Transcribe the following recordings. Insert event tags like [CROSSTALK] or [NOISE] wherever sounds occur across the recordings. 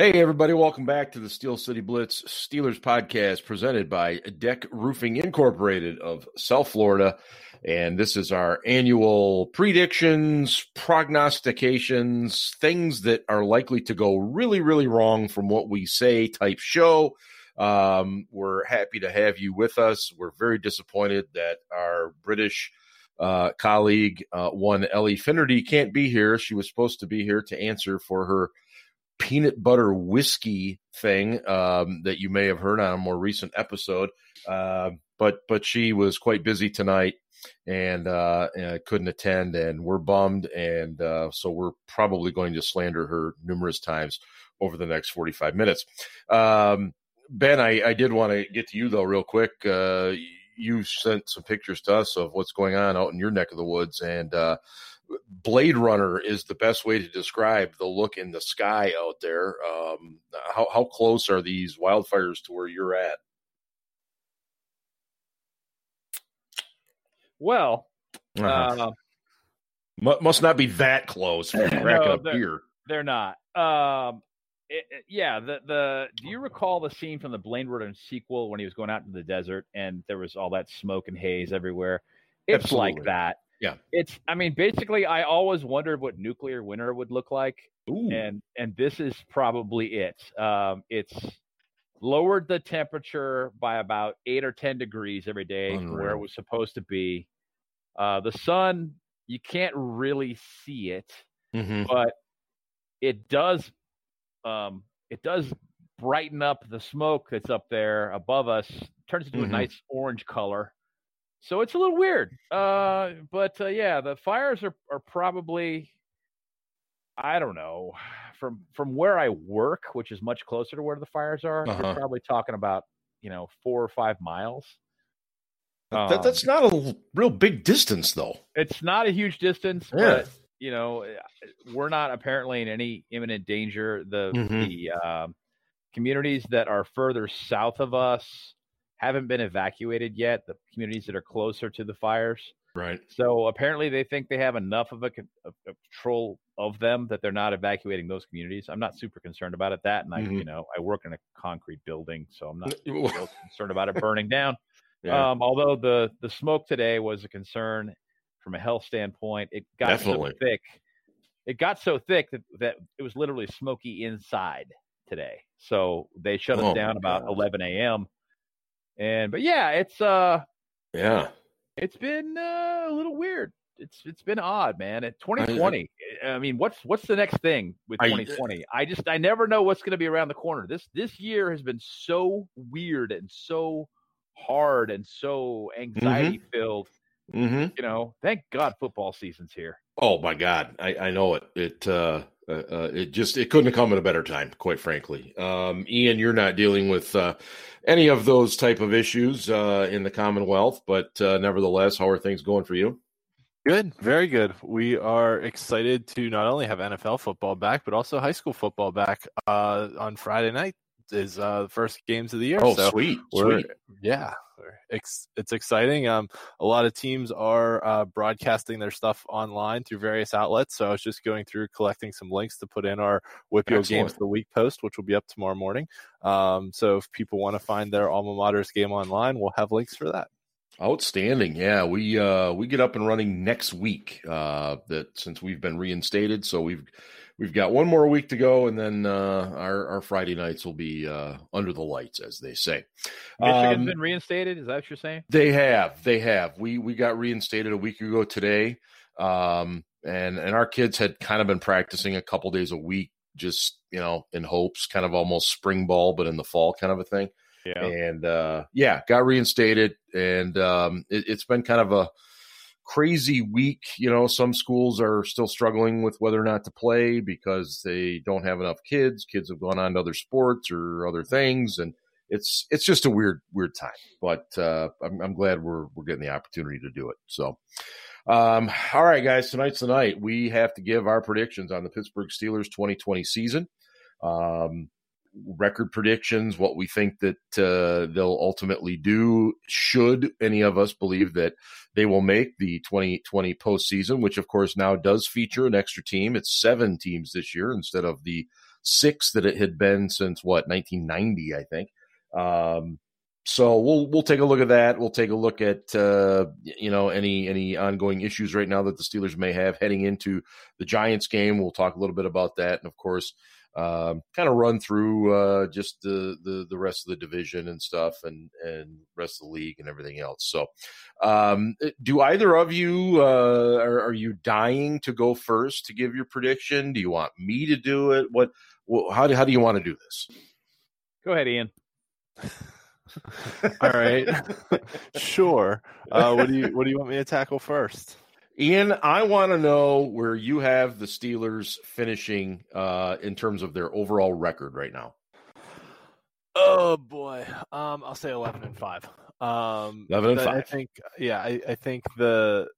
Hey, everybody, welcome back to the Steel City Blitz Steelers podcast presented by Deck Roofing Incorporated of South Florida. And this is our annual predictions, prognostications, things that are likely to go really, really wrong from what we say type show. Um, we're happy to have you with us. We're very disappointed that our British uh, colleague, uh, one Ellie Finnerty, can't be here. She was supposed to be here to answer for her peanut butter whiskey thing um, that you may have heard on a more recent episode. Uh, but but she was quite busy tonight and uh, couldn't attend, and we're bummed, and uh, so we're probably going to slander her numerous times over the next forty five minutes. Um, ben, I, I did want to get to you though, real quick. Uh, you sent some pictures to us of what's going on out in your neck of the woods, and uh, Blade Runner is the best way to describe the look in the sky out there. Um, how how close are these wildfires to where you're at? Well, uh-huh. uh, must not be that close. cracking [LAUGHS] no, they're, beer. They're not. Um, it, it, yeah, the the. Do you recall the scene from the Blade Runner sequel when he was going out into the desert and there was all that smoke and haze everywhere? It's Absolutely. like that yeah. It's I mean, basically I always wondered what nuclear winter would look like. Ooh. And and this is probably it. Um it's lowered the temperature by about eight or ten degrees every day from where it was supposed to be. Uh the sun, you can't really see it, mm-hmm. but it does um it does brighten up the smoke that's up there above us, turns into mm-hmm. a nice orange color. So it's a little weird. Uh, but uh, yeah, the fires are, are probably, I don't know, from from where I work, which is much closer to where the fires are. Uh-huh. You're probably talking about you know four or five miles. that, that's um, not a real big distance, though. It's not a huge distance, yeah. but you know, eh, we're not apparently in any imminent danger. The mm-hmm. the um, communities that are further south of us haven't been evacuated yet, the communities that are closer to the fires. Right. So apparently they think they have enough of a, a, a control of them that they're not evacuating those communities. I'm not super concerned about it. That and I, mm-hmm. you know, I work in a concrete building, so I'm not [LAUGHS] concerned about it burning down. [LAUGHS] Yeah. Um, although the the smoke today was a concern from a health standpoint. It got Definitely. so thick. It got so thick that, that it was literally smoky inside today. So they shut oh, us down about 11 a.m. And but yeah, it's uh yeah, it's been uh, a little weird. It's it's been odd, man. At 2020, I, I mean, what's what's the next thing with 2020? I, I just I never know what's going to be around the corner. This this year has been so weird and so hard and so anxiety mm-hmm. filled. Mm-hmm. You know, thank God football season's here. Oh my God, I, I know it. It uh, uh, uh, it just it couldn't have come at a better time, quite frankly. Um, Ian, you're not dealing with uh, any of those type of issues uh, in the Commonwealth, but uh, nevertheless, how are things going for you? Good, very good. We are excited to not only have NFL football back, but also high school football back uh, on Friday night. Is the first games of the year. Oh, so sweet, sweet. Yeah, it's, it's exciting. Um, a lot of teams are uh, broadcasting their stuff online through various outlets. So I was just going through collecting some links to put in our WPIAL Games of the Week post, which will be up tomorrow morning. Um, so if people want to find their alma mater's game online, we'll have links for that. Outstanding. Yeah, we uh we get up and running next week. Uh that since we've been reinstated, so we've we've got one more week to go, and then uh, our our Friday nights will be uh, under the lights, as they say. Michigan's um, been reinstated. Is that what you're saying? They have. They have. We we got reinstated a week ago today, um, and and our kids had kind of been practicing a couple days a week, just you know, in hopes, kind of almost spring ball, but in the fall, kind of a thing. Yeah. And uh, yeah, got reinstated, and um, it, it's been kind of a crazy week. You know, some schools are still struggling with whether or not to play because they don't have enough kids. Kids have gone on to other sports or other things, and it's it's just a weird weird time. But uh, I'm, I'm glad we're we're getting the opportunity to do it. So. Um, all right, guys, tonight's the night. We have to give our predictions on the Pittsburgh Steelers 2020 season. Um, record predictions, what we think that uh, they'll ultimately do, should any of us believe that they will make the 2020 postseason, which of course now does feature an extra team. It's seven teams this year instead of the six that it had been since what 1990, I think. Um, so we'll we'll take a look at that. We'll take a look at uh, you know any any ongoing issues right now that the Steelers may have heading into the Giants game. We'll talk a little bit about that, and of course, um, kind of run through uh, just the, the the rest of the division and stuff, and and rest of the league and everything else. So, um, do either of you uh, are, are you dying to go first to give your prediction? Do you want me to do it? What? How do how do you want to do this? Go ahead, Ian. [LAUGHS] All right, [LAUGHS] sure. Uh, what do you What do you want me to tackle first? Ian, I want to know where you have the Steelers finishing uh, in terms of their overall record right now. Oh boy, um, I'll say eleven and five. Um, eleven and five. I think, yeah, I, I think the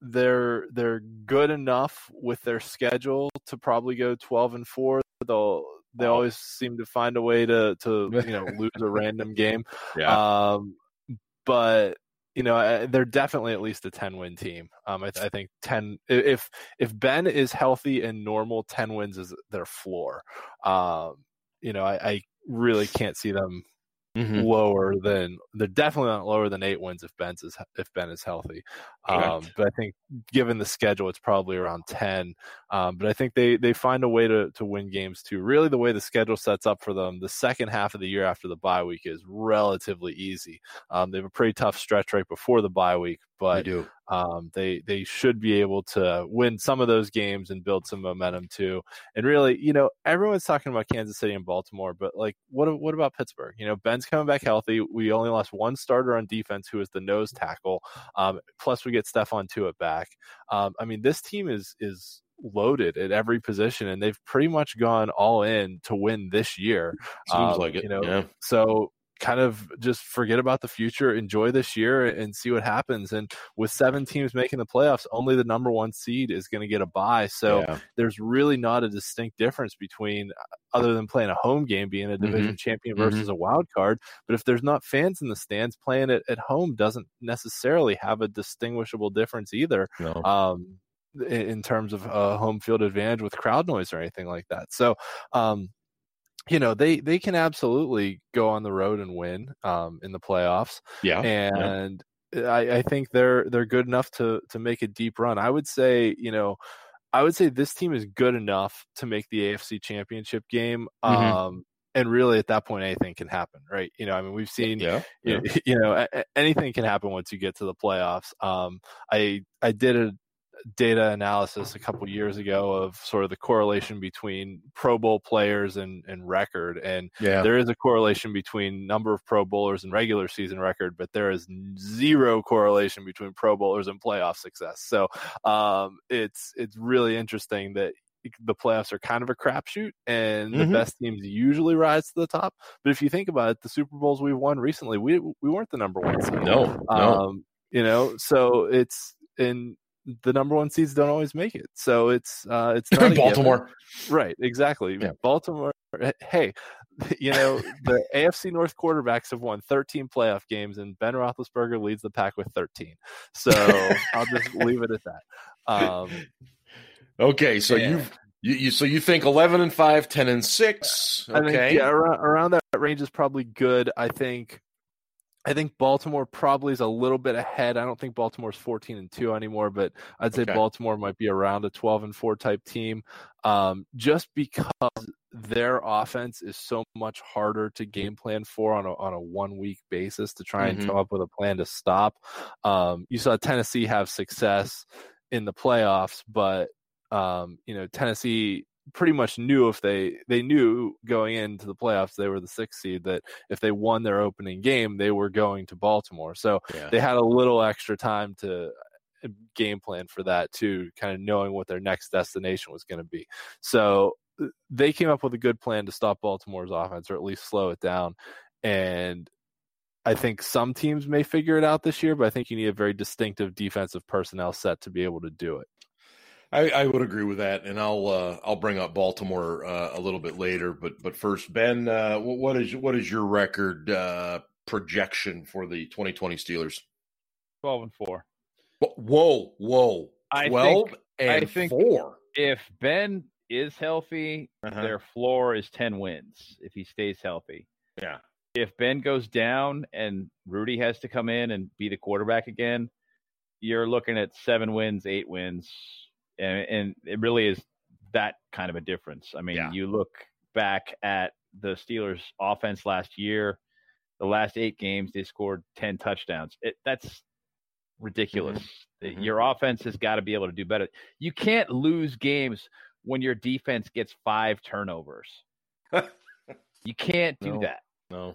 they're they're good enough with their schedule to probably go twelve and four. They'll they always seem to find a way to to you know [LAUGHS] lose a random game. Yeah. Um, but you know they're definitely at least a 10 win team. Um I, I, think 10 if if ben is healthy and normal 10 wins is their floor. Um you know i, I really can't see them mm-hmm. lower than they're definitely not lower than eight wins if Ben's is if Ben is healthy. Um, but I think given the schedule, it's probably around ten. Um, but I think they they find a way to to win games too. Really, the way the schedule sets up for them, the second half of the year after the bye week is relatively easy. Um, they have a pretty tough stretch right before the bye week, but they, um, they they should be able to win some of those games and build some momentum too. And really, you know, everyone's talking about Kansas City and Baltimore, but like, what what about Pittsburgh? You know, Ben's coming back healthy. We only lost one starter on defense, who is the nose tackle. Um, plus, we get Stephon Tuitt back. Um, I mean, this team is is loaded at every position, and they've pretty much gone all in to win this year. Seems um, like it, you know. Yeah. So kind of just forget about the future, enjoy this year, and see what happens. And with seven teams making the playoffs, only the number one seed is going to get a bye. So yeah. there's really not a distinct difference between uh, other than playing a home game, being a division mm-hmm. champion versus mm-hmm. a wild card. But if there's not fans in the stands, playing it at home doesn't necessarily have a distinguishable difference either. No. Um, in terms of uh, home field advantage with crowd noise or anything like that. So, um, you know they they can absolutely go on the road and win um, in the playoffs. Yeah, and yeah. I, I think they're they're good enough to to make a deep run. I would say you know I would say this team is good enough to make the AFC Championship game. Mm-hmm. Um, and really, at that point, anything can happen, right? You know, I mean, we've seen, yeah, yeah. You, [LAUGHS] you know, anything can happen once you get to the playoffs. Um, I I did a data analysis a couple years ago of sort of the correlation between Pro Bowl players and, and record. And yeah. there is a correlation between number of Pro Bowlers and regular season record, but there is zero correlation between Pro Bowlers and playoff success. So um, it's it's really interesting that the playoffs are kind of a crapshoot, and the mm-hmm. best teams usually rise to the top. But if you think about it, the Super Bowls we've won recently, we we weren't the number one. No, no. Um, you know, so it's in the number one seeds don't always make it. So it's uh, it's [LAUGHS] not Baltimore, right? Exactly. Yeah. Baltimore. Hey, [LAUGHS] you know the AFC North quarterbacks have won 13 playoff games, and Ben Roethlisberger leads the pack with 13. So [LAUGHS] I'll just leave it at that. Um, okay, so yeah. you've you, you, so you think 11 and 5 10 and 6 okay think, yeah around, around that range is probably good i think I think Baltimore probably is a little bit ahead. I don't think Baltimore's 14 and 2 anymore, but I'd say okay. Baltimore might be around a 12 and 4 type team um, just because their offense is so much harder to game plan for on a, on a one week basis to try and mm-hmm. come up with a plan to stop. Um, you saw Tennessee have success in the playoffs, but um, you know, Tennessee pretty much knew if they they knew going into the playoffs they were the sixth seed that if they won their opening game they were going to Baltimore. So yeah. they had a little extra time to uh, game plan for that too, kind of knowing what their next destination was going to be. So uh, they came up with a good plan to stop Baltimore's offense or at least slow it down. And I think some teams may figure it out this year, but I think you need a very distinctive defensive personnel set to be able to do it. I, I, would agree with that, and I'll uh, I'll bring up Baltimore uh, a little bit later. But but first, Ben, uh, what is what is your record uh, projection for the 2020 Steelers? Twelve and four. Whoa, whoa, twelve think, and I think four. If Ben is healthy, uh-huh. their floor is 10 wins if he stays healthy. Yeah. If Ben goes down and Rudy has to come in and be the quarterback again, you're looking at seven wins, eight wins. And, and it really is that kind of a difference. I mean, yeah. you look back at the Steelers' offense last year, the last eight games, they scored 10 touchdowns. It, that's ridiculous. Mm-hmm. mm-hmm. Your offense has got to be able to do better. You can't lose games when your defense gets five turnovers. [LAUGHS] you can't do no, that. No.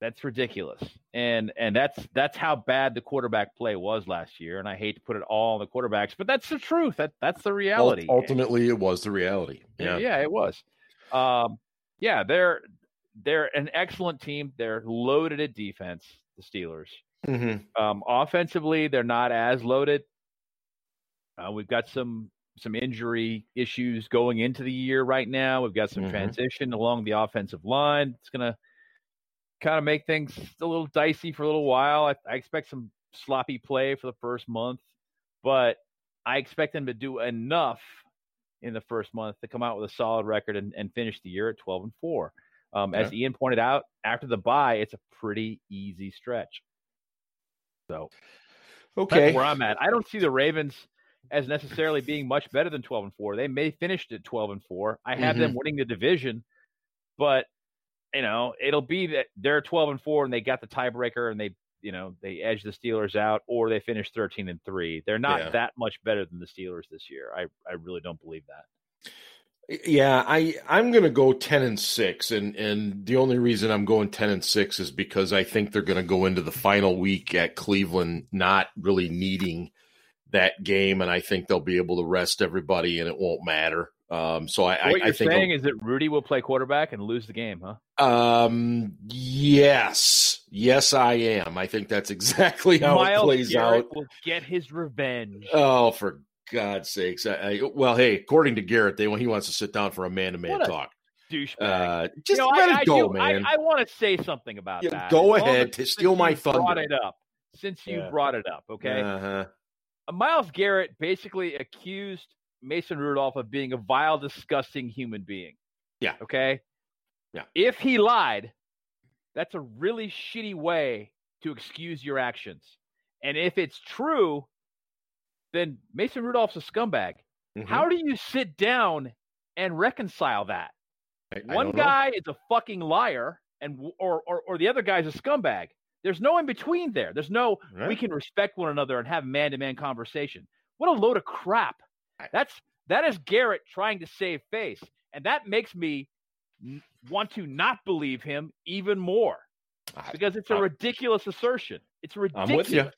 That's ridiculous. And and that's that's how bad the quarterback play was last year. And I hate to put it all on the quarterbacks, but that's the truth. That that's the reality. Ultimately it was the reality. Yeah. Yeah, it was. Um yeah, they're they're an excellent team. They're loaded at defense, the Steelers. Mm-hmm. Um, offensively, they're not as loaded. Uh, we've got some some injury issues going into the year right now. We've got some mm-hmm. transition along the offensive line. It's going to kind of make things a little dicey for a little while. I, I, expect some sloppy play for the first month, but I expect them to do enough in the first month to come out with a solid record and, and finish the year at 12 and 4. Um, As Ian pointed out, after the bye, it's a pretty easy stretch. So, okay, where I'm at. I don't see the Ravens as necessarily being much better than 12 and 4. They may finish at 12 and 4. I have mm-hmm. them winning the division, but you know, it'll be that they're 12 and 4 and they got the tiebreaker and they, you know, they edge the Steelers out or they finish 13 and 3. They're not yeah. that much better than the Steelers this year. I I really don't believe that. Yeah, I I'm going to go 10 and 6 and and the only reason I'm going 10 and 6 is because I think they're going to go into the final week at Cleveland not really needing that game and I think they'll be able to rest everybody and it won't matter. Um, so I, what I, you're think saying is that Rudy will play quarterback and lose the game, huh? Um, yes, yes, I am. I think that's [LAUGHS] exactly how Myles it plays Garrett out. Will get his revenge. Oh, for God's sakes! I, I, well, hey, according to Garrett, they he wants to sit down for a man to man talk. Douchebag. Uh, just you know, let I, it go, do, man. I, want to say something about yeah, that. Go ahead to steal my thunder. Brought it up since you Yeah. brought it up. Okay. Uh-huh. Uh, Myles Garrett basically accused Mason Rudolph of being a vile, disgusting human being. Yeah. Okay. Yeah. If he lied, that's a really shitty way to excuse your actions. And if it's true, then Mason Rudolph's a scumbag. Mhm. How do you sit down and reconcile that? I- I One don't know. guy is a fucking liar, and or, or or the other guy's a scumbag. There's no in between there. There's no we can respect one another and have man to man conversation. What a load of crap. That's that is Garrett trying to save face, and that makes me want to not believe him even more because it's a I'm- ridiculous assertion. It's ridiculous. I'm with you.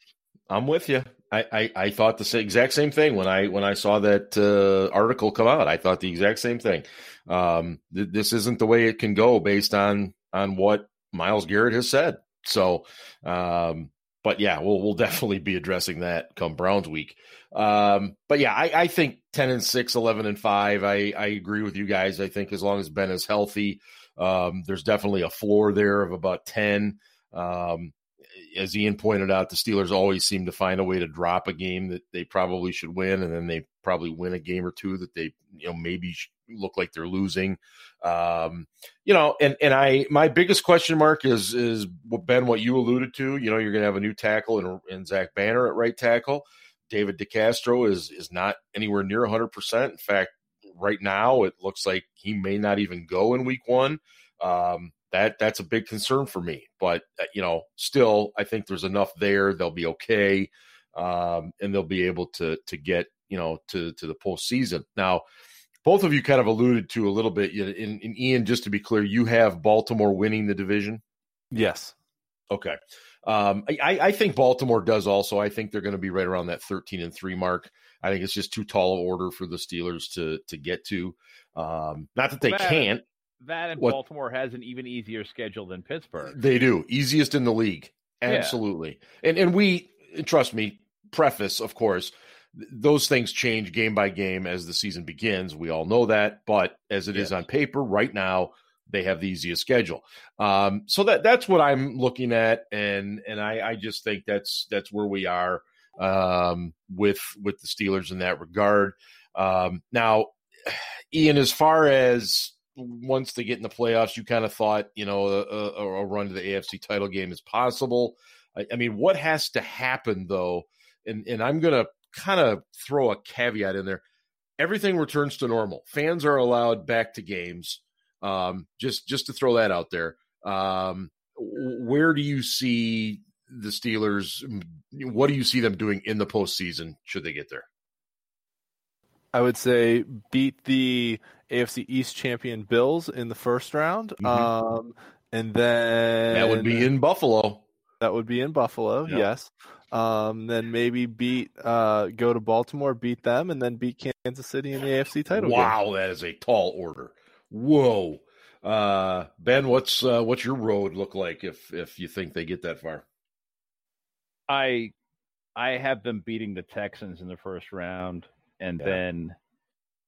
I'm with you. I, I, I thought the exact same thing when I when I saw that uh, article come out. I thought the exact same thing. Um, th- this isn't the way it can go based on on what Myles Garrett has said. So, um, but yeah, we'll we'll definitely be addressing that come Browns week. Um, but yeah, I, I think ten and 6, 11 and five. I I agree with you guys. I think as long as Ben is healthy, um, there's definitely a floor there of about ten. Um, as Ian pointed out, the Steelers always seem to find a way to drop a game that they probably should win, and then they probably win a game or two that they, you know, maybe look like they're losing. Um, you know, and and I my biggest question mark is is Ben what you alluded to. You know, you're going to have a new tackle in Zach Banner at right tackle. David DeCastro is is not anywhere near 100. percent In fact, right now it looks like he may not even go in Week One. Um, that that's a big concern for me. But uh, you know, still, I think there's enough there. They'll be okay, um, and they'll be able to to get you know to to the postseason. Now, both of you kind of alluded to a little bit. In, in Ian, just to be clear, you have Baltimore winning the division. Yes. Okay. Um, I, I think Baltimore does also. I think they're going to be right around that 13 and three mark. I think it's just too tall of order for the Steelers to to get to. Um, not that they can't. That and What- Baltimore has an even easier schedule than Pittsburgh. They do. Easiest in the league. Yeah. Absolutely. And and we trust me, preface, of course, those things change game by game as the season begins. We all know that, but as it is Yes. on paper right now, they have the easiest schedule. Um, so that that's what I'm looking at, and and I, I just think that's that's where we are um, with with the Steelers in that regard. Um, now, [SIGHS] Ian, as far as once they get in the playoffs, you kind of thought, you know, a, a, run to the AFC title game is possible. I, I mean, what has to happen though? And and I'm to kind of throw a caveat in there. Everything returns to normal. Fans are allowed back to games. Um, just just to throw that out there. Um, where do you see the Steelers? What do you see them doing in the postseason should they get there? I would say beat the AFC East champion Bills in the first round. Mm-hmm. Um, and then that would be in Buffalo. That would be in Buffalo, yep. yes. Um, then maybe beat uh, go to Baltimore, beat them, and then beat Kansas City in the AFC title. Wow, game. that is a tall order. Whoa, uh, Ben, what's uh, what's your road look like if if you think they get that far? I I have them beating the Texans in the first round and yeah. then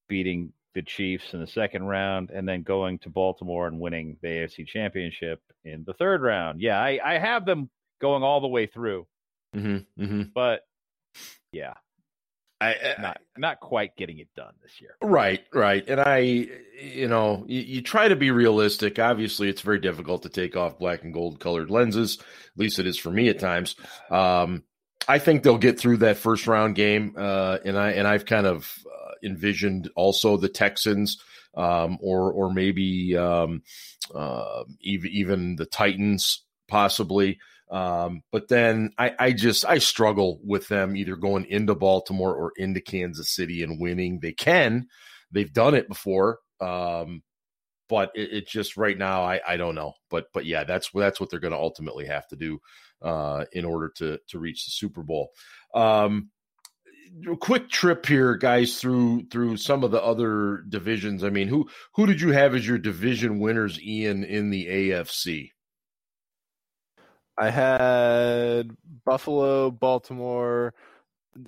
beating the Chiefs in the second round, and then going to Baltimore and winning the AFC Championship in the third round. Yeah, I, I have them going all the way through, mm-hmm, mm-hmm. but yeah, I, I, not not quite getting it done this year. Right, right, and I, you know, you, you, try to be realistic. Obviously, it's very difficult to take off black and gold colored lenses. At least it is for me at times. Um, I think they'll get through that first round game, uh, and I and I've kind of uh, envisioned also the Texans, um, or or maybe um, uh, even even the Titans possibly. Um, but then I, I just I struggle with them either going into Baltimore or into Kansas City and winning. They can, they've done it before. Um, but it, it, just right now I, I don't know. But but yeah, that's that's what they're going to ultimately have to do uh, in order to to reach the Super Bowl. Um, quick trip here, guys, through through some of the other divisions. I mean, who who did you have as your division winners, Ian, in the AFC? I had Buffalo, Baltimore,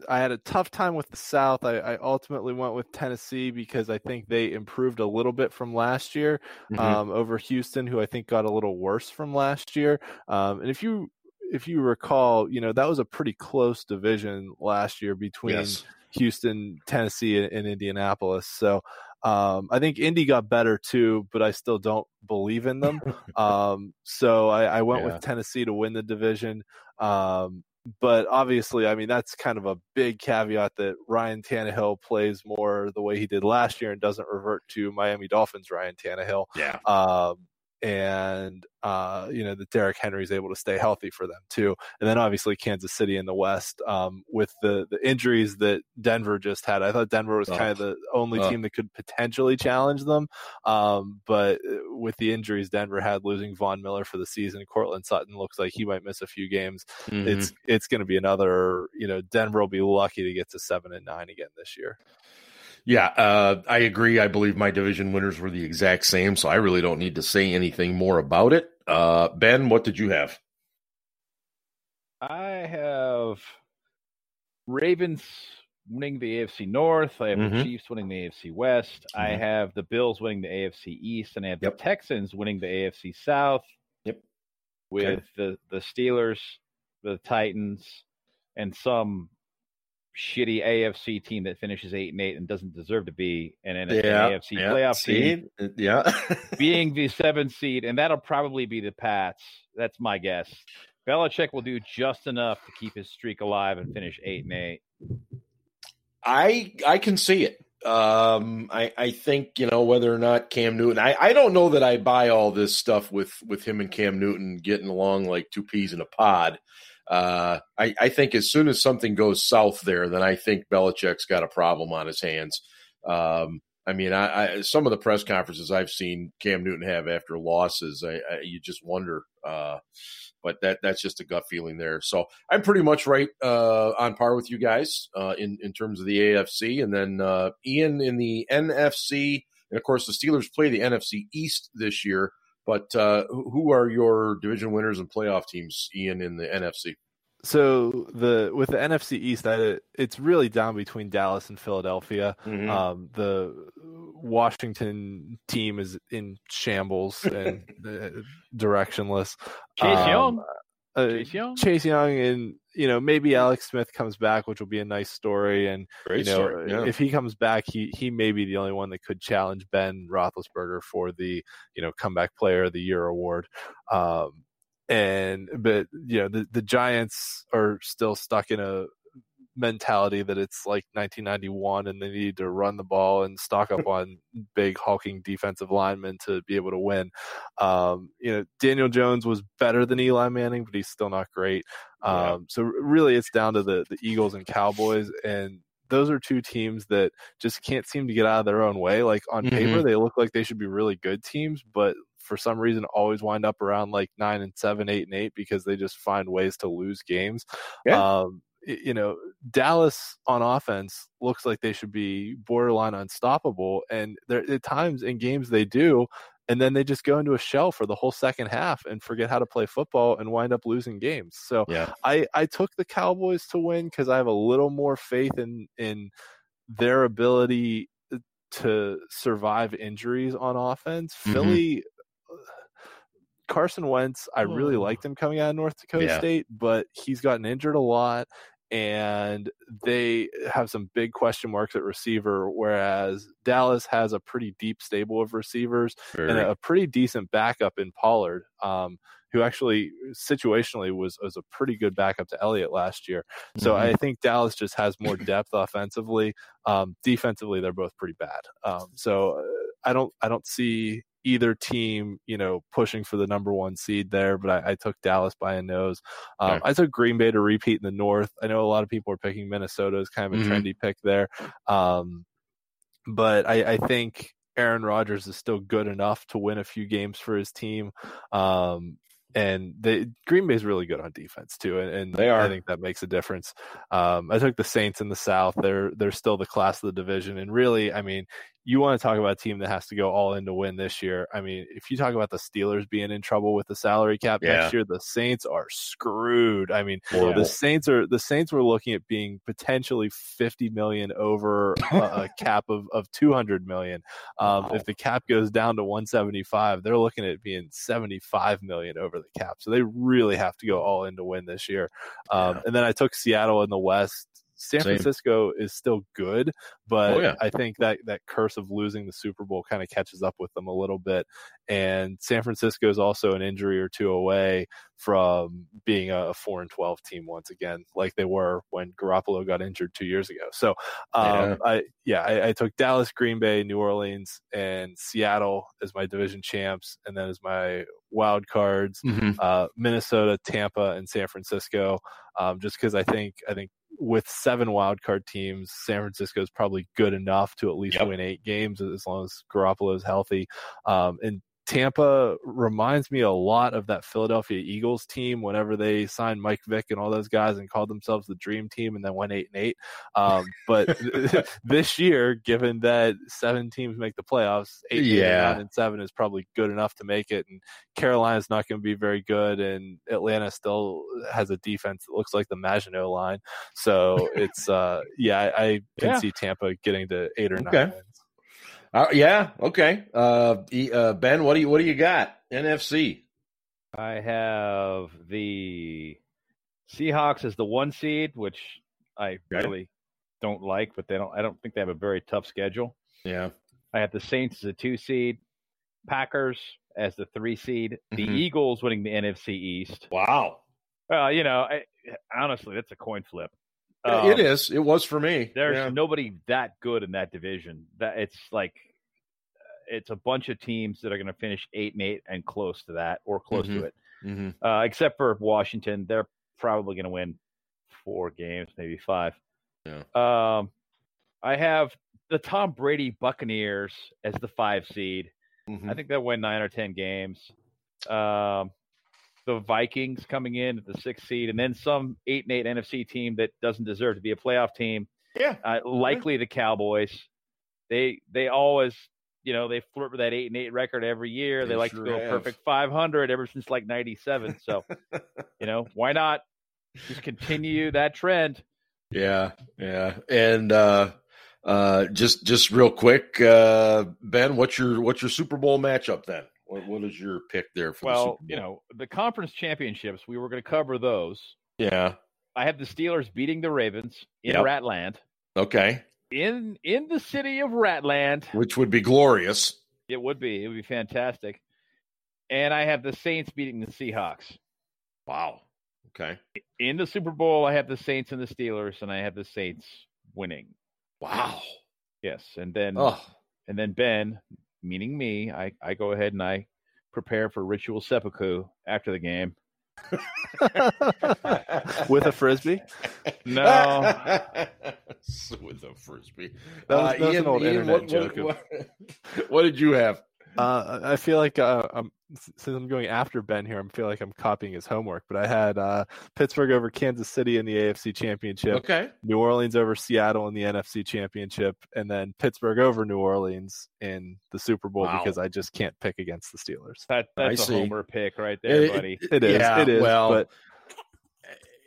I had a tough time with the South. I, I, ultimately went with Tennessee because I think they improved a little bit from last year mm-hmm. um, over Houston, who I think got a little worse from last year. Um, and if you if you recall, you know that was a pretty close division last year between yes. Houston, Tennessee, and, and Indianapolis. So um, I think Indy got better too, but I still don't believe in them. [LAUGHS] um, so I, I went yeah. with Tennessee to win the division. Um, but obviously, I mean, that's kind of a big caveat that Ryan Tannehill plays more the way he did last year and doesn't revert to Miami Dolphins Ryan Tannehill. Yeah. Um, and uh, you know that Derrick Henry is able to stay healthy for them too. And then obviously Kansas City in the West um, with the the injuries that Denver just had. I thought Denver was oh. kind of the only oh. team that could potentially challenge them, um, but uh, with the injuries Denver had, losing Von Miller for the season, Courtland Sutton looks like he might miss a few games. Mm-hmm. It's it's going to be another. You know, Denver will be lucky to get to seven and nine again this year. Yeah, uh, I agree. I believe my division winners were the exact same, so I really don't need to say anything more about it. Uh, ben, what did you have? I have Ravens winning the AFC North. I have mm-hmm. the Chiefs winning the AFC West. Mm-hmm. I have the Bills winning the AFC East, and I have yep. the Texans winning the AFC South. Yep. With okay. the the Steelers, the Titans, and some shitty AFC team that finishes eight and eight and doesn't deserve to be an NFC yeah, AFC yeah, playoff seed. team. Yeah, being [LAUGHS] the seventh seed, and that'll probably be the Pats. That's my guess. Belichick will do just enough to keep his streak alive and finish eight and eight. I I can see it. Um, I I think you know whether or not Cam Newton. I I don't know that I buy all this stuff with with him and Cam Newton getting along like two peas in a pod uh, I, I, think as soon as something goes south there, then I think Belichick's got a problem on his hands. Um, I mean, I, I, some of the press conferences I've seen Cam Newton have after losses, I, you just wonder. Uh, but that that's just a gut feeling there. So I'm pretty much right uh, on par with you guys uh, in in terms of the AFC, and then uh, Ian in the NFC, and of course the Steelers play the NFC East this year. But uh, who are your division winners and playoff teams, Ian, in the NFC? So the with the NFC East, that it's really down between Dallas and Philadelphia. Mm-hmm. Um, the Washington team is in shambles and [LAUGHS] uh, directionless. Chase um, Young. Uh, Chase Young, Chase Young, and you know maybe Alex Smith comes back, which will be a nice story. And Great you know story, yeah. if he comes back, he he may be the only one that could challenge Ben Roethlisberger for the you know comeback player of the year award. Um, and but you know the the Giants are still stuck in a mentality that it's like 1991 and they need to run the ball and stock up on big hulking defensive linemen to be able to win. Um, you know, Daniel Jones was better than Eli Manning, but he's still not great. Um, yeah. So really, it's down to the the Eagles and Cowboys, and those are two teams that just can't seem to get out of their own way. Like on mm-hmm. paper, they look like they should be really good teams, but for some reason always wind up around like nine and seven, eight and eight because they just find ways to lose games. Yeah. Um, you know, Dallas on offense looks like they should be borderline unstoppable, and there at times in games they do, and then they just go into a shell for the whole second half and forget how to play football and wind up losing games. So yeah. I I took the Cowboys to win because I have a little more faith in in their ability to survive injuries on offense. Mm-hmm. Philly Carson Wentz, I really liked him coming out of North Dakota yeah. State, but he's gotten injured a lot and they have some big question marks at receiver, whereas Dallas has a pretty deep stable of receivers Very. and a pretty decent backup in Pollard, um, who actually situationally was was a pretty good backup to Elliott last year. So mm-hmm. I think Dallas just has more depth offensively. Um, defensively, they're both pretty bad. Um, so uh, I don't I don't see either team, you know, pushing for the number one seed there, but I, I took Dallas by a nose. Um, okay. I took Green Bay to repeat in the North. I know a lot of people are picking Minnesota as kind of a mm-hmm. trendy pick there. Um, but I, I, think Aaron Rodgers is still good enough to win a few games for his team. Um, and the Green Bay is really good on defense too, and, and, they are. I think that makes a difference. Um, I took the Saints in the South; they're they're still the class of the division, and really, I mean, you want to talk about a team that has to go all in to win this year. I mean, if you talk about the Steelers being in trouble with the salary cap yeah. next year, the Saints are screwed. I mean, yeah. the Saints are the Saints were looking at being potentially 50 million over a, a [LAUGHS] cap of, of 200 million. Um, wow. If the cap goes down to 175, they're looking at being 75 million over the cap. So they really have to go all in to win this year. Um, yeah. And then I took Seattle in the West San Same. Francisco is still good, but oh, yeah. I think that that curse of losing the Super Bowl kind of catches up with them a little bit. And San Francisco is also an injury or two away from being a four and twelve team once again, like they were when Garoppolo got injured two years ago. So, um, yeah. I yeah, I, I, took Dallas, Green Bay, New Orleans, and Seattle as my division champs, and then as my wild cards, mm-hmm. uh, Minnesota, Tampa, and San Francisco. Um, just because I think I think with seven wildcard teams, San Francisco is probably good enough to at least yep. win eight games as long as Garoppolo is healthy. Um, and Tampa reminds me a lot of that Philadelphia Eagles team whenever they signed Mike Vick and all those guys and called themselves the Dream Team and then went eight and eight. Um, but [LAUGHS] [LAUGHS] this year, given that seven teams make the playoffs, eight, yeah. eight, nine, and seven is probably good enough to make it. And Carolina's not going to be very good, and Atlanta still has a defense that looks like the Maginot line. So it's uh, yeah, I, I can yeah. see Tampa getting to eight or okay. nine. Uh, yeah. Okay. Uh, uh, ben, what do you what do you got? NFC. I have the Seahawks as the one seed, which I really don't like, but they don't. I don't think they have a very tough schedule. Yeah. I have the Saints as a two seed, Packers as the three seed, the mm-hmm. Eagles winning the NFC East. Wow. Well, you know, I, honestly, that's a coin flip. Um, it is. It was for me. There's yeah. nobody that good in that division. That it's like it's a bunch of teams that are going to finish eight and eight and close to that or close mm-hmm. to it. Mm-hmm. Uh, except for Washington, they're probably going to win four games, maybe five. Yeah. Um, I have the Tom Brady Buccaneers as the five seed. Mm-hmm. I think they'll win nine or ten games. Um, the Vikings coming in at the sixth seed, and then some eight and eight NFC team that doesn't deserve to be a playoff team. Yeah, uh, likely yeah. the Cowboys. They they always you know they flirt with that eight and eight record every year. They, they like sure to go have. perfect five hundred ever since like ninety seven. So [LAUGHS] you know why not just continue that trend? Yeah, yeah, and uh, uh, just just real quick, uh, Ben, what's your what's your Super Bowl matchup then? What, what is your pick there for well, the Super Bowl? you know, the conference championships, we were going to cover those. Yeah. I have the Steelers beating the Ravens in Yep. Ratland. Okay. In in the city of Ratland. Which would be glorious. It would be. It would be fantastic. And I have the Saints beating the Seahawks. Wow. Okay. In the Super Bowl, I have the Saints and the Steelers, and I have the Saints winning. Wow. Yes. And then Oh, and then Ben, meaning me, I, I go ahead and I prepare for ritual seppuku after the game. [LAUGHS] with a frisbee. No. [LAUGHS] with a frisbee. That was- Uh, that was an Ian- old Ian, internet what, joke What, what, [LAUGHS] what did you have? Uh, I feel like uh, I'm, since I'm going after Ben here, I feel like I'm copying his homework. But I had uh, Pittsburgh over Kansas City in the AFC Championship, Okay. New Orleans over Seattle in the NFC Championship, and then Pittsburgh over New Orleans in the Super Bowl Wow. because I just can't pick against the Steelers. That that's I a see. homer pick right there, It- buddy. It is, Yeah, it is, well, but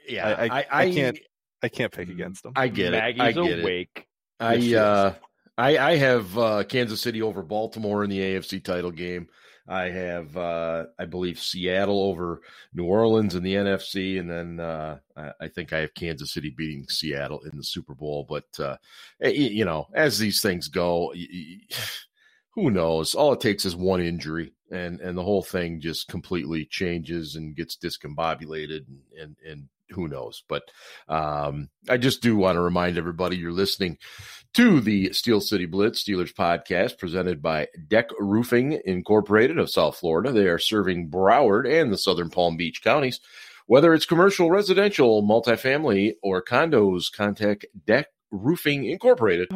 Yeah, I- I- I can't- I can't pick against them. I get it. Maggie's I get it. awake. I Yes, she is. uh I I have uh Kansas City over Baltimore in the AFC title game. I have uh I believe Seattle over New Orleans in the NFC and then uh I, think I have Kansas City beating Seattle in the Super Bowl but uh y- you know as these things go who knows all it takes is one injury and and the whole thing just completely changes and gets discombobulated and and, and who knows but um I just do want to remind everybody you're listening to the Steel City Blitz Steelers podcast presented by Deck Roofing Incorporated of South Florida. They are serving Broward and the southern Palm Beach counties. Whether it's commercial, residential, multifamily, or condos, contact Deck Roofing Incorporated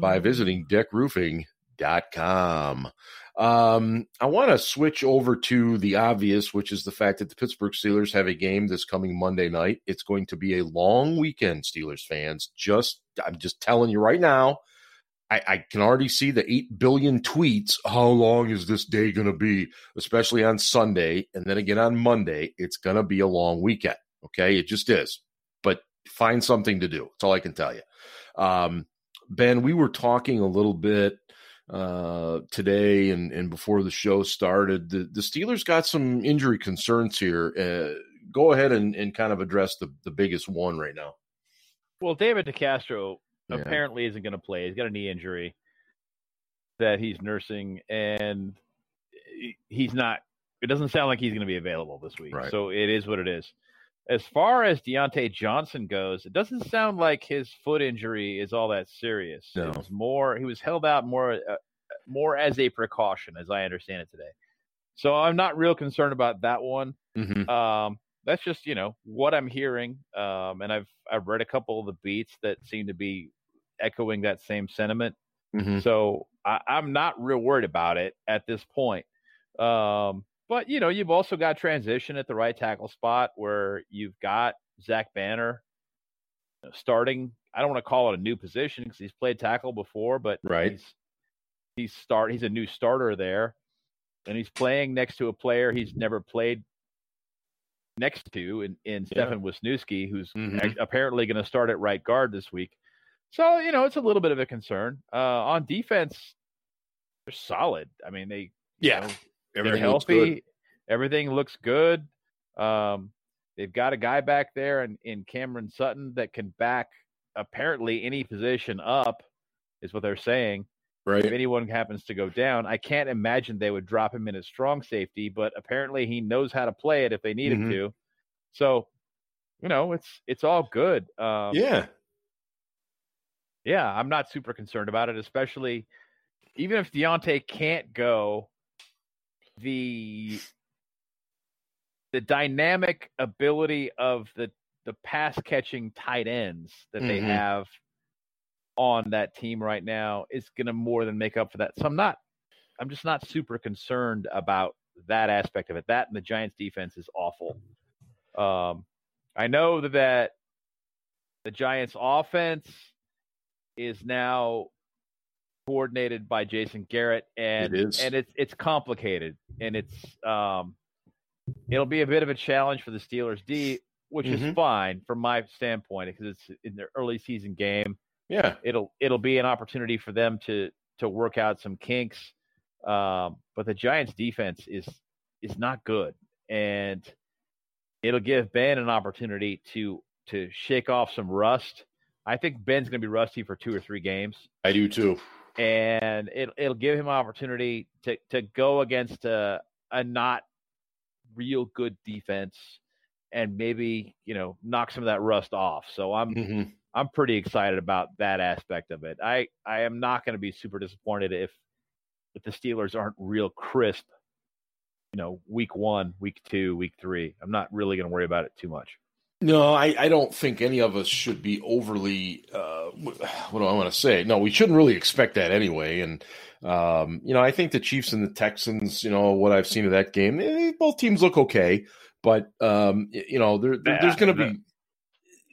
by visiting deckroofing.com. Um, I want to switch over to the obvious, which is the fact that the Pittsburgh Steelers have a game this coming Monday night. It's going to be a long weekend, Steelers fans. Just, I'm just telling you right now. I, I can already see the 8 billion tweets. How long is this day going to be? Especially on Sunday. And then again on Monday. It's going to be a long weekend. Okay. It just is. But find something to do. That's all I can tell you. Um, ben, we were talking a little bit uh, today and, and before the show started. The, the Steelers got some injury concerns here. Uh, go ahead and, and kind of address the, the biggest one right now. Well, David DeCastro Yeah. apparently isn't going to play. He's got a knee injury that he's nursing, and he's not. It doesn't sound like he's going to be available this week. Right. So it is what it is. As far as Diontae Johnson goes, it doesn't sound like his foot injury is all that serious. No. It was more. He was held out more, uh, more as a precaution, as I understand it today. So I'm not real concerned about that one. Mm-hmm. Um, that's just you know what I'm hearing, um, and I've I've read a couple of the beats that seem to be echoing that same sentiment. Mm-hmm. So I, I'm not real worried about it at this point. Um, but you know, you've also got transition at the right tackle spot where you've got Zach Banner starting. I don't want to call it a new position because he's played tackle before, but Right. he's he's start he's a new starter there, and he's playing next to a player he's never played next to in, in Yeah. Stefen Wisniewski, who's Mhm. apparently going to start at right guard this week. So you know, it's a little bit of a concern. Uh, on defense, they're solid. I mean, they you Yeah. know, Everything they're looks healthy. good. Everything looks good. Um, they've got a guy back there in, in Cameron Sutton that can back apparently any position up, is what they're saying. Right. If anyone happens to go down, I can't imagine they would drop him in as strong safety, but apparently he knows how to play it if they need him Mhm. to. So, you know, it's it's all good. Um, yeah. yeah, I'm not super concerned about it, especially even if Diontae can't go, the the dynamic ability of the the pass catching tight ends that they Mhm. have on that team right now is going to more than make up for that. So I'm not I'm just not super concerned about that aspect of it. That and the Giants defense is awful. Um I know that, that the Giants offense is now coordinated by Jason Garrett and It is. and it's it's complicated and it's um it'll be a bit of a challenge for the Steelers D which is Mhm. fine from my standpoint because it's in their early season game Yeah. it'll it'll be an opportunity for them to to work out some kinks Um, but the Giants' defense is is not good, and it'll give Ben an opportunity to to shake off some rust. I think Ben's going to be rusty for two or three games. I do too, and it, it'll give him an opportunity to to go against a a not real good defense and maybe you know knock some of that rust off. So I'm mm-hmm. I'm pretty excited about that aspect of it. I I am not going to be super disappointed if if the Steelers aren't real crisp, you know, week one, week two, week three. I'm not really going to worry about it too much. No, I, I don't think any of us should be overly. Uh, what do I want to say? No, we shouldn't really expect that anyway. And um, you know, I think the Chiefs and the Texans. You know, what I've seen of that game, eh, both teams look okay, but um, you know, there, there there's going to be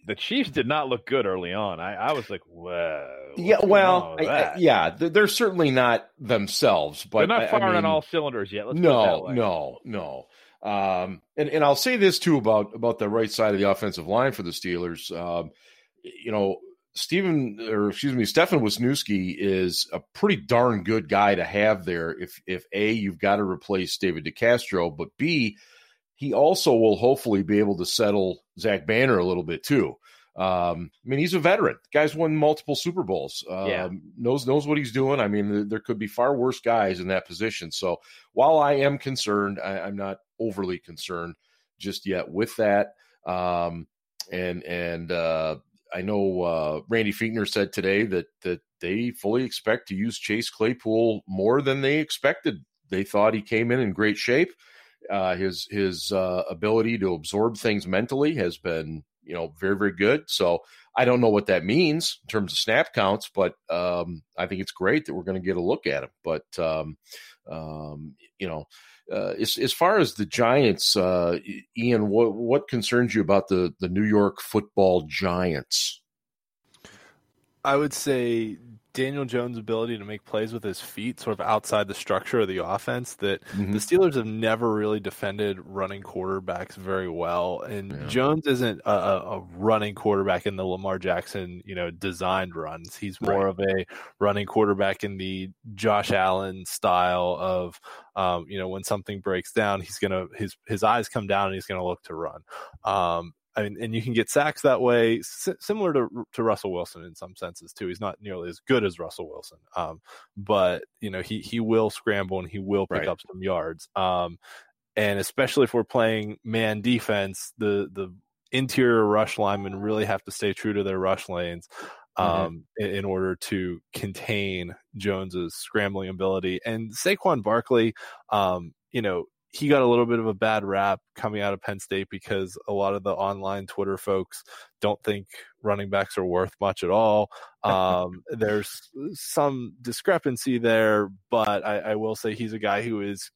the Chiefs did not look good early on. I, I was like, well, yeah, well, I, I, yeah, they're certainly not themselves, but they're not firing on all cylinders yet. Let's no, no, no. Um, and and I'll say this too about about the right side of the offensive line for the Steelers. Um, you know, Stephen or excuse me, Stefan Wisniewski is a pretty darn good guy to have there. If if a you've got to replace David DeCastro, but b he also will hopefully be able to settle Zach Banner a little bit too. Um, I mean, he's a veteran. The guy's won multiple Super Bowls. Um, yeah. knows knows what he's doing. I mean, there could be far worse guys in that position. So while I am concerned, I, am not overly concerned just yet with that. Um, and and uh, I know uh, Randy Fichtner said today that that they fully expect to use Chase Claypool more than they expected. They thought he came in in great shape. Uh, his his uh, ability to absorb things mentally has been you know very very good. So I don't know what that means in terms of snap counts, but um, I think it's great that we're going to get a look at him. But um, um, you know. Uh, as, as far as the Giants, uh, Ian, what what concerns you about the the New York Football Giants? I would say Daniel Jones' ability to make plays with his feet, sort of outside the structure of the offense, that mm-hmm. the Steelers have never really defended running quarterbacks very well. And yeah. Jones isn't a, a, running quarterback in the Lamar Jackson, you know, designed runs. He's more right. of a running quarterback in the Josh Allen style of, um, you know, when something breaks down, he's gonna his his eyes come down and he's gonna look to run. Um, I mean, and you can get sacks that way, S- similar to to Russell Wilson in some senses too. He's not nearly as good as Russell Wilson, um, but you know he he will scramble and he will pick right. up some yards. Um, and especially if we're playing man defense, the the interior rush linemen really have to stay true to their rush lanes mm-hmm. um, mm-hmm. in, in, order to contain Jones's scrambling ability. And Saquon Barkley, um, you know, he got a little bit of a bad rap coming out of Penn State because a lot of the online Twitter folks don't think running backs are worth much at all. [LAUGHS] Um, there's some discrepancy there, but I, I will say he's a guy who is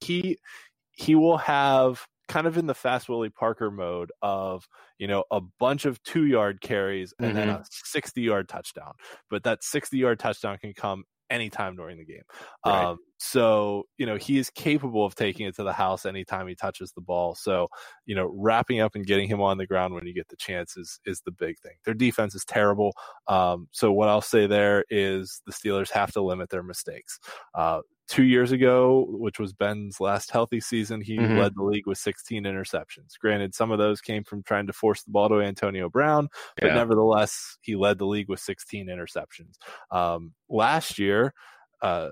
he he will have kind of in the fast Willie Parker mode of, you know, a bunch of two yard carries and mm-hmm. then a 60 yard touchdown. But that 60 yard touchdown can come anytime during the game. Right. Um, so, you know, he is capable of taking it to the house anytime he touches the ball. So, you know, wrapping up and getting him on the ground when you get the chance is, is the big thing. Their defense is terrible. Um, so, what I'll say there is the Steelers have to limit their mistakes. Uh, two years ago, which was Ben's last healthy season, he mm-hmm. led the league with 16 interceptions. Granted, some of those came from trying to force the ball to Antonio Brown, but yeah. nevertheless, he led the league with 16 interceptions. Um, last year, uh,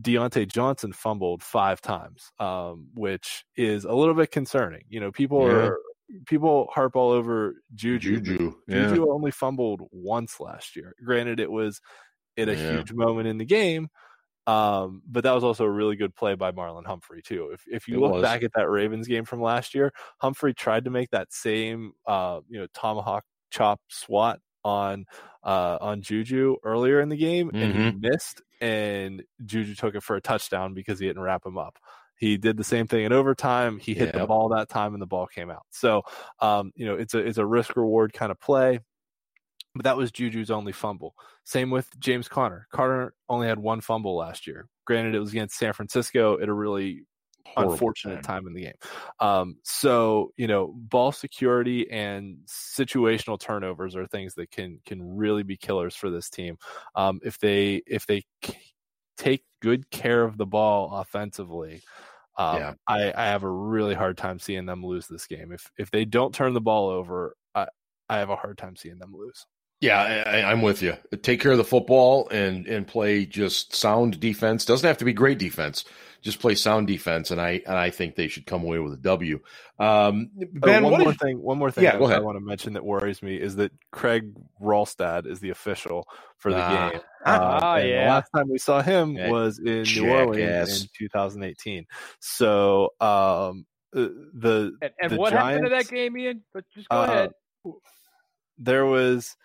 Diontae Johnson fumbled five times, um, which is a little bit concerning. You know, people yeah. are people harp all over Juju. Juju, yeah. Juju only fumbled once last year. Granted, it was at a huge moment in the game, um, but that was also a really good play by Marlon Humphrey too. If if you it look was. back at that Ravens game from last year, Humphrey tried to make that same uh, you know tomahawk chop swat on uh, on Juju earlier in the game, mm-hmm. and he mm-hmm. missed, and Juju took it for a touchdown because he didn't wrap him up. He did the same thing in overtime. He hit yep. the ball that time, and the ball came out. So, um, you know, it's a it's a risk reward kind of play. But that was Juju's only fumble. Same with James Conner. Conner only had one fumble last year. Granted, it was against San Francisco at a really Horrible unfortunate time. time in the game. Um, so you know, ball security and situational turnovers are things that can can really be killers for this team. Um, if they if they take good care of the ball offensively, um, yeah. I, I have a really hard time seeing them lose this game. If if they don't turn the ball over, I, I have a hard time seeing them lose. Yeah, I, am with you. Take care of the football and and play just sound defense. Doesn't have to be great defense. Just play sound defense, and I and I think they should come away with a W. Um, ben, one more is, thing. One more thing. Yeah, go ahead. I want to mention that worries me is that Craig Wrolstad is the official for the ah. game. Ah, [LAUGHS] um, yeah. The last time we saw him yeah. was in New Orleans in 2018. So um, uh, the and, and the what Giants, happened to that game, Ian? But just go uh, ahead. There was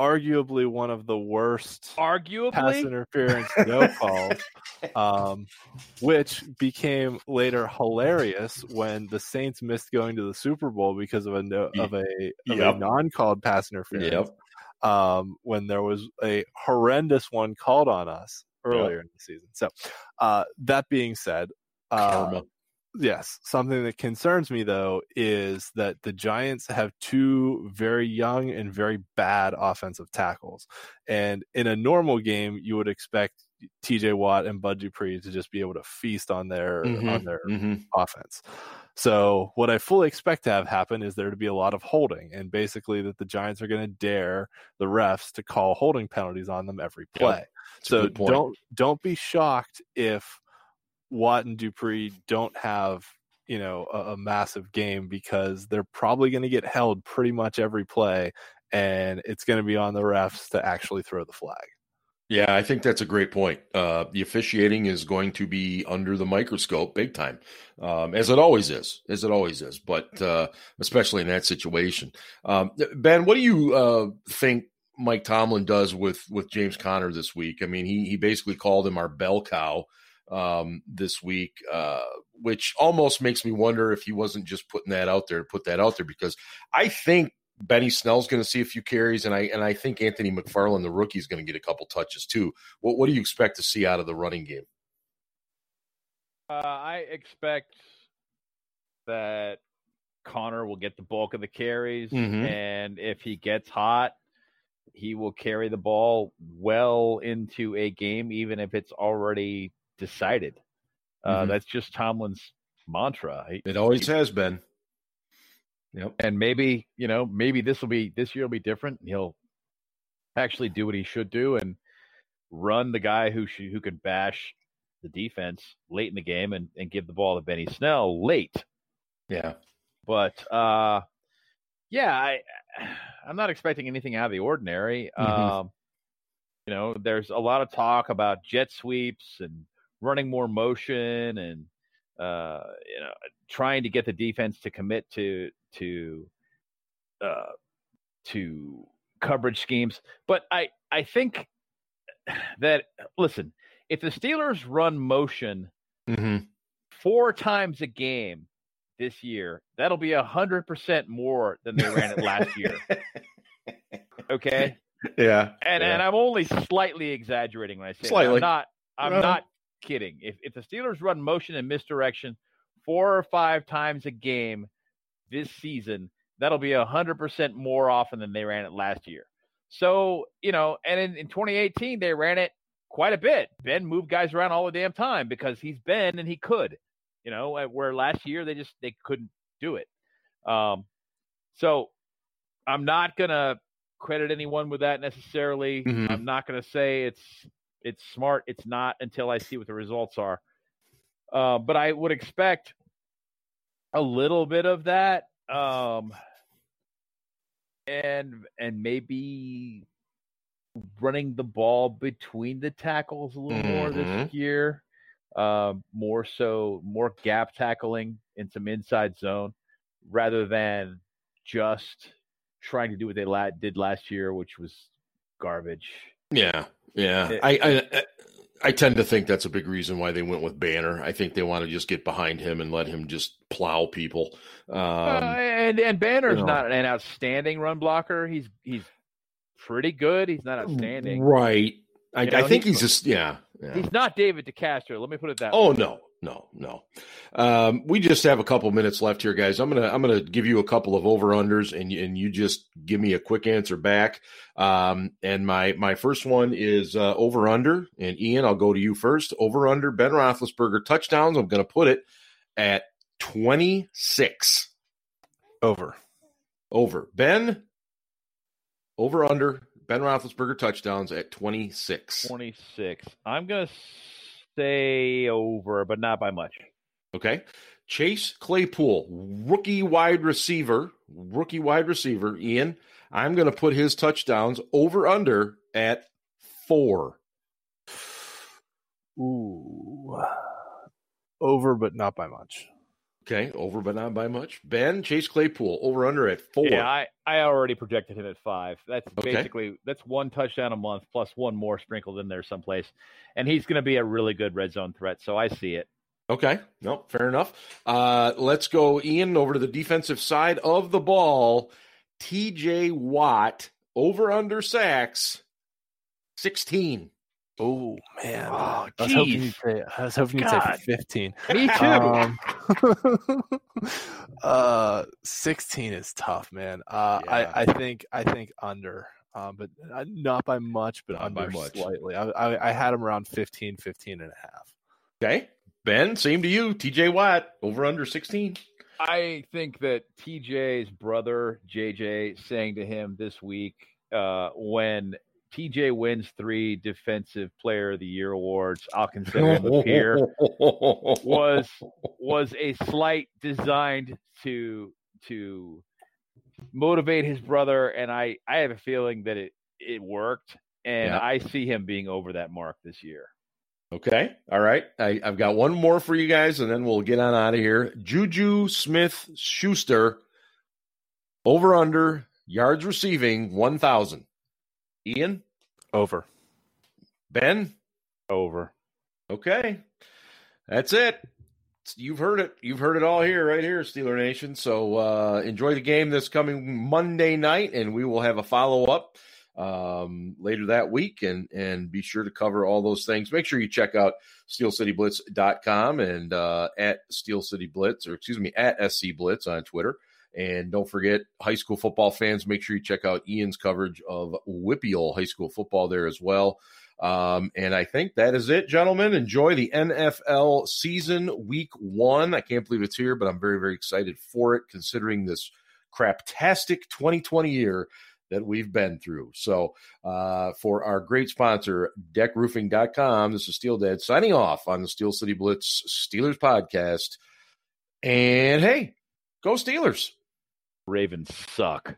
arguably one of the worst arguably pass interference no calls, [LAUGHS] um, which became later hilarious when the Saints missed going to the Super Bowl because of a no, of a, yep. a non-called pass interference. Yep. Um, when there was a horrendous one called on us earlier yep. in the season. So, uh, that being said, uh, Yes. Something that concerns me though is that the Giants have two very young and very bad offensive tackles. And in a normal game, you would expect TJ Watt and Bud Dupree to just be able to feast on their mm-hmm. on their mm-hmm. offense. So what I fully expect to have happen is there to be a lot of holding and basically that the Giants are going to dare the refs to call holding penalties on them every play. Yep. So don't don't be shocked if Watt and Dupree don't have you know a, a massive game because they're probably going to get held pretty much every play, and it's going to be on the refs to actually throw the flag. Yeah, I think that's a great point. Uh, the officiating is going to be under the microscope big time, um, as it always is, as it always is, but uh, especially in that situation. Um, ben, what do you uh, think Mike Tomlin does with with James Conner this week? I mean, he he basically called him our bell cow um, this week, uh, which almost makes me wonder if he wasn't just putting that out there to put that out there because I think Benny Snell's going to see a few carries, and I and I think Anthony McFarland, the rookie, is going to get a couple touches too. What what do you expect to see out of the running game? Uh, I expect that Conner will get the bulk of the carries, mm-hmm. and if he gets hot, he will carry the ball well into a game, even if it's already decided. Uh, mm-hmm. That's just Tomlin's mantra. He, it always he, has been. Yep. And maybe you know, maybe this will be this year will be different. And he'll actually do what he should do and run the guy who should, who can bash the defense late in the game and, and give the ball to Benny Snell late. Yeah. But uh yeah, I I'm not expecting anything out of the ordinary. Mm-hmm. Um you know, there's a lot of talk about jet sweeps and running more motion and uh, you know trying to get the defense to commit to to uh, to coverage schemes. But I I think that listen, if the Steelers run motion mm-hmm. four times a game this year, that'll be a hundred percent more than they ran it last year. [LAUGHS] Okay. Yeah. And yeah. and I'm only slightly exaggerating when I say slightly. I'm not I'm not kidding. If if the Steelers run motion and misdirection four or five times a game this season, that'll be a hundred percent more often than they ran it last year. So you know, and in, in 2018 they ran it quite a bit. Ben moved guys around all the damn time because he's Ben and he could. You know, where last year they just they couldn't do it. Um, so I'm not gonna credit anyone with that necessarily. Mm-hmm. I'm not gonna say it's it's smart. It's not until I see what the results are. Uh, but I would expect a little bit of that, um, and and maybe running the ball between the tackles a little mm-hmm. more this mm-hmm. year. Uh, more so, more gap tackling in some inside zone rather than just trying to do what they did last year, which was garbage. Yeah, yeah, I, I I tend to think that's a big reason why they went with Banner. I think they want to just get behind him and let him just plow people. Um, uh, and and Banner's you know. not an outstanding run blocker. He's he's pretty good. He's not outstanding. Right. I, know, I think he's, he's just yeah, yeah, He's not David DeCastro. Let me put it that. Oh way. no, no, no. Um, we just have a couple minutes left here, guys. I'm gonna I'm gonna give you a couple of over unders, and and you just give me a quick answer back. Um, and my my first one is uh, over under, and Ian, I'll go to you first. Over under Ben Roethlisberger touchdowns. I'm gonna put it at 26. Over. Over. Ben. Over under. Ben Roethlisberger touchdowns at 26. 26. I'm gonna say over, but not by much. Okay. Chase Claypool, rookie wide receiver, rookie wide receiver, Ian. I'm going to put his touchdowns over under at four. Ooh. Over, but not by much. Okay, over but not by much. Ben Chase Claypool over under at four. Yeah, I, I already projected him at five. That's okay. basically that's one touchdown a month plus one more sprinkled in there someplace, and he's going to be a really good red zone threat. So I see it. Okay, no, fair enough. Uh, let's go, Ian, over to the defensive side of the ball. T.J. Watt over under sacks, sixteen. Oh man! Oh, I was hoping you'd say, I was hoping you'd say fifteen. Me too. Um, [LAUGHS] [LAUGHS] uh, sixteen is tough, man. Uh, yeah. I, I think I think under, um, but uh, not by much, but not under much. slightly. I, I, I had him around 15, 15 and a half. Okay, Ben, same to you. TJ Watt over under sixteen. I think that TJ's brother JJ saying to him this week uh, when TJ wins three Defensive Player of the Year awards. I'll consider him peer. was was a slight designed to to motivate his brother, and I I have a feeling that it it worked, and yeah. I see him being over that mark this year. Okay. All right. I, have got one more for you guys, and then we'll get on out of here. Juju Smith Schuster over under yards receiving 1,000. Ian? Over. Ben? Over. Okay. That's it. You've heard it. You've heard it all here, right here, Steeler Nation. So uh, enjoy the game this coming Monday night, and we will have a follow up um, later that week and and be sure to cover all those things. Make sure you check out steelcityblitz.com and uh, at Steel City Blitz, or excuse me, at SC Blitz on Twitter. And don't forget, high school football fans, make sure you check out Ian's coverage of WPIAL high school football there as well. Um, and I think that is it, gentlemen. Enjoy the NFL season week one. I can't believe it's here, but I'm very, very excited for it, considering this craptastic 2020 year that we've been through. So, uh, for our great sponsor, deckroofing.com, this is Steel Dad signing off on the Steel City Blitz Steelers podcast. And hey, go Steelers. Ravens suck.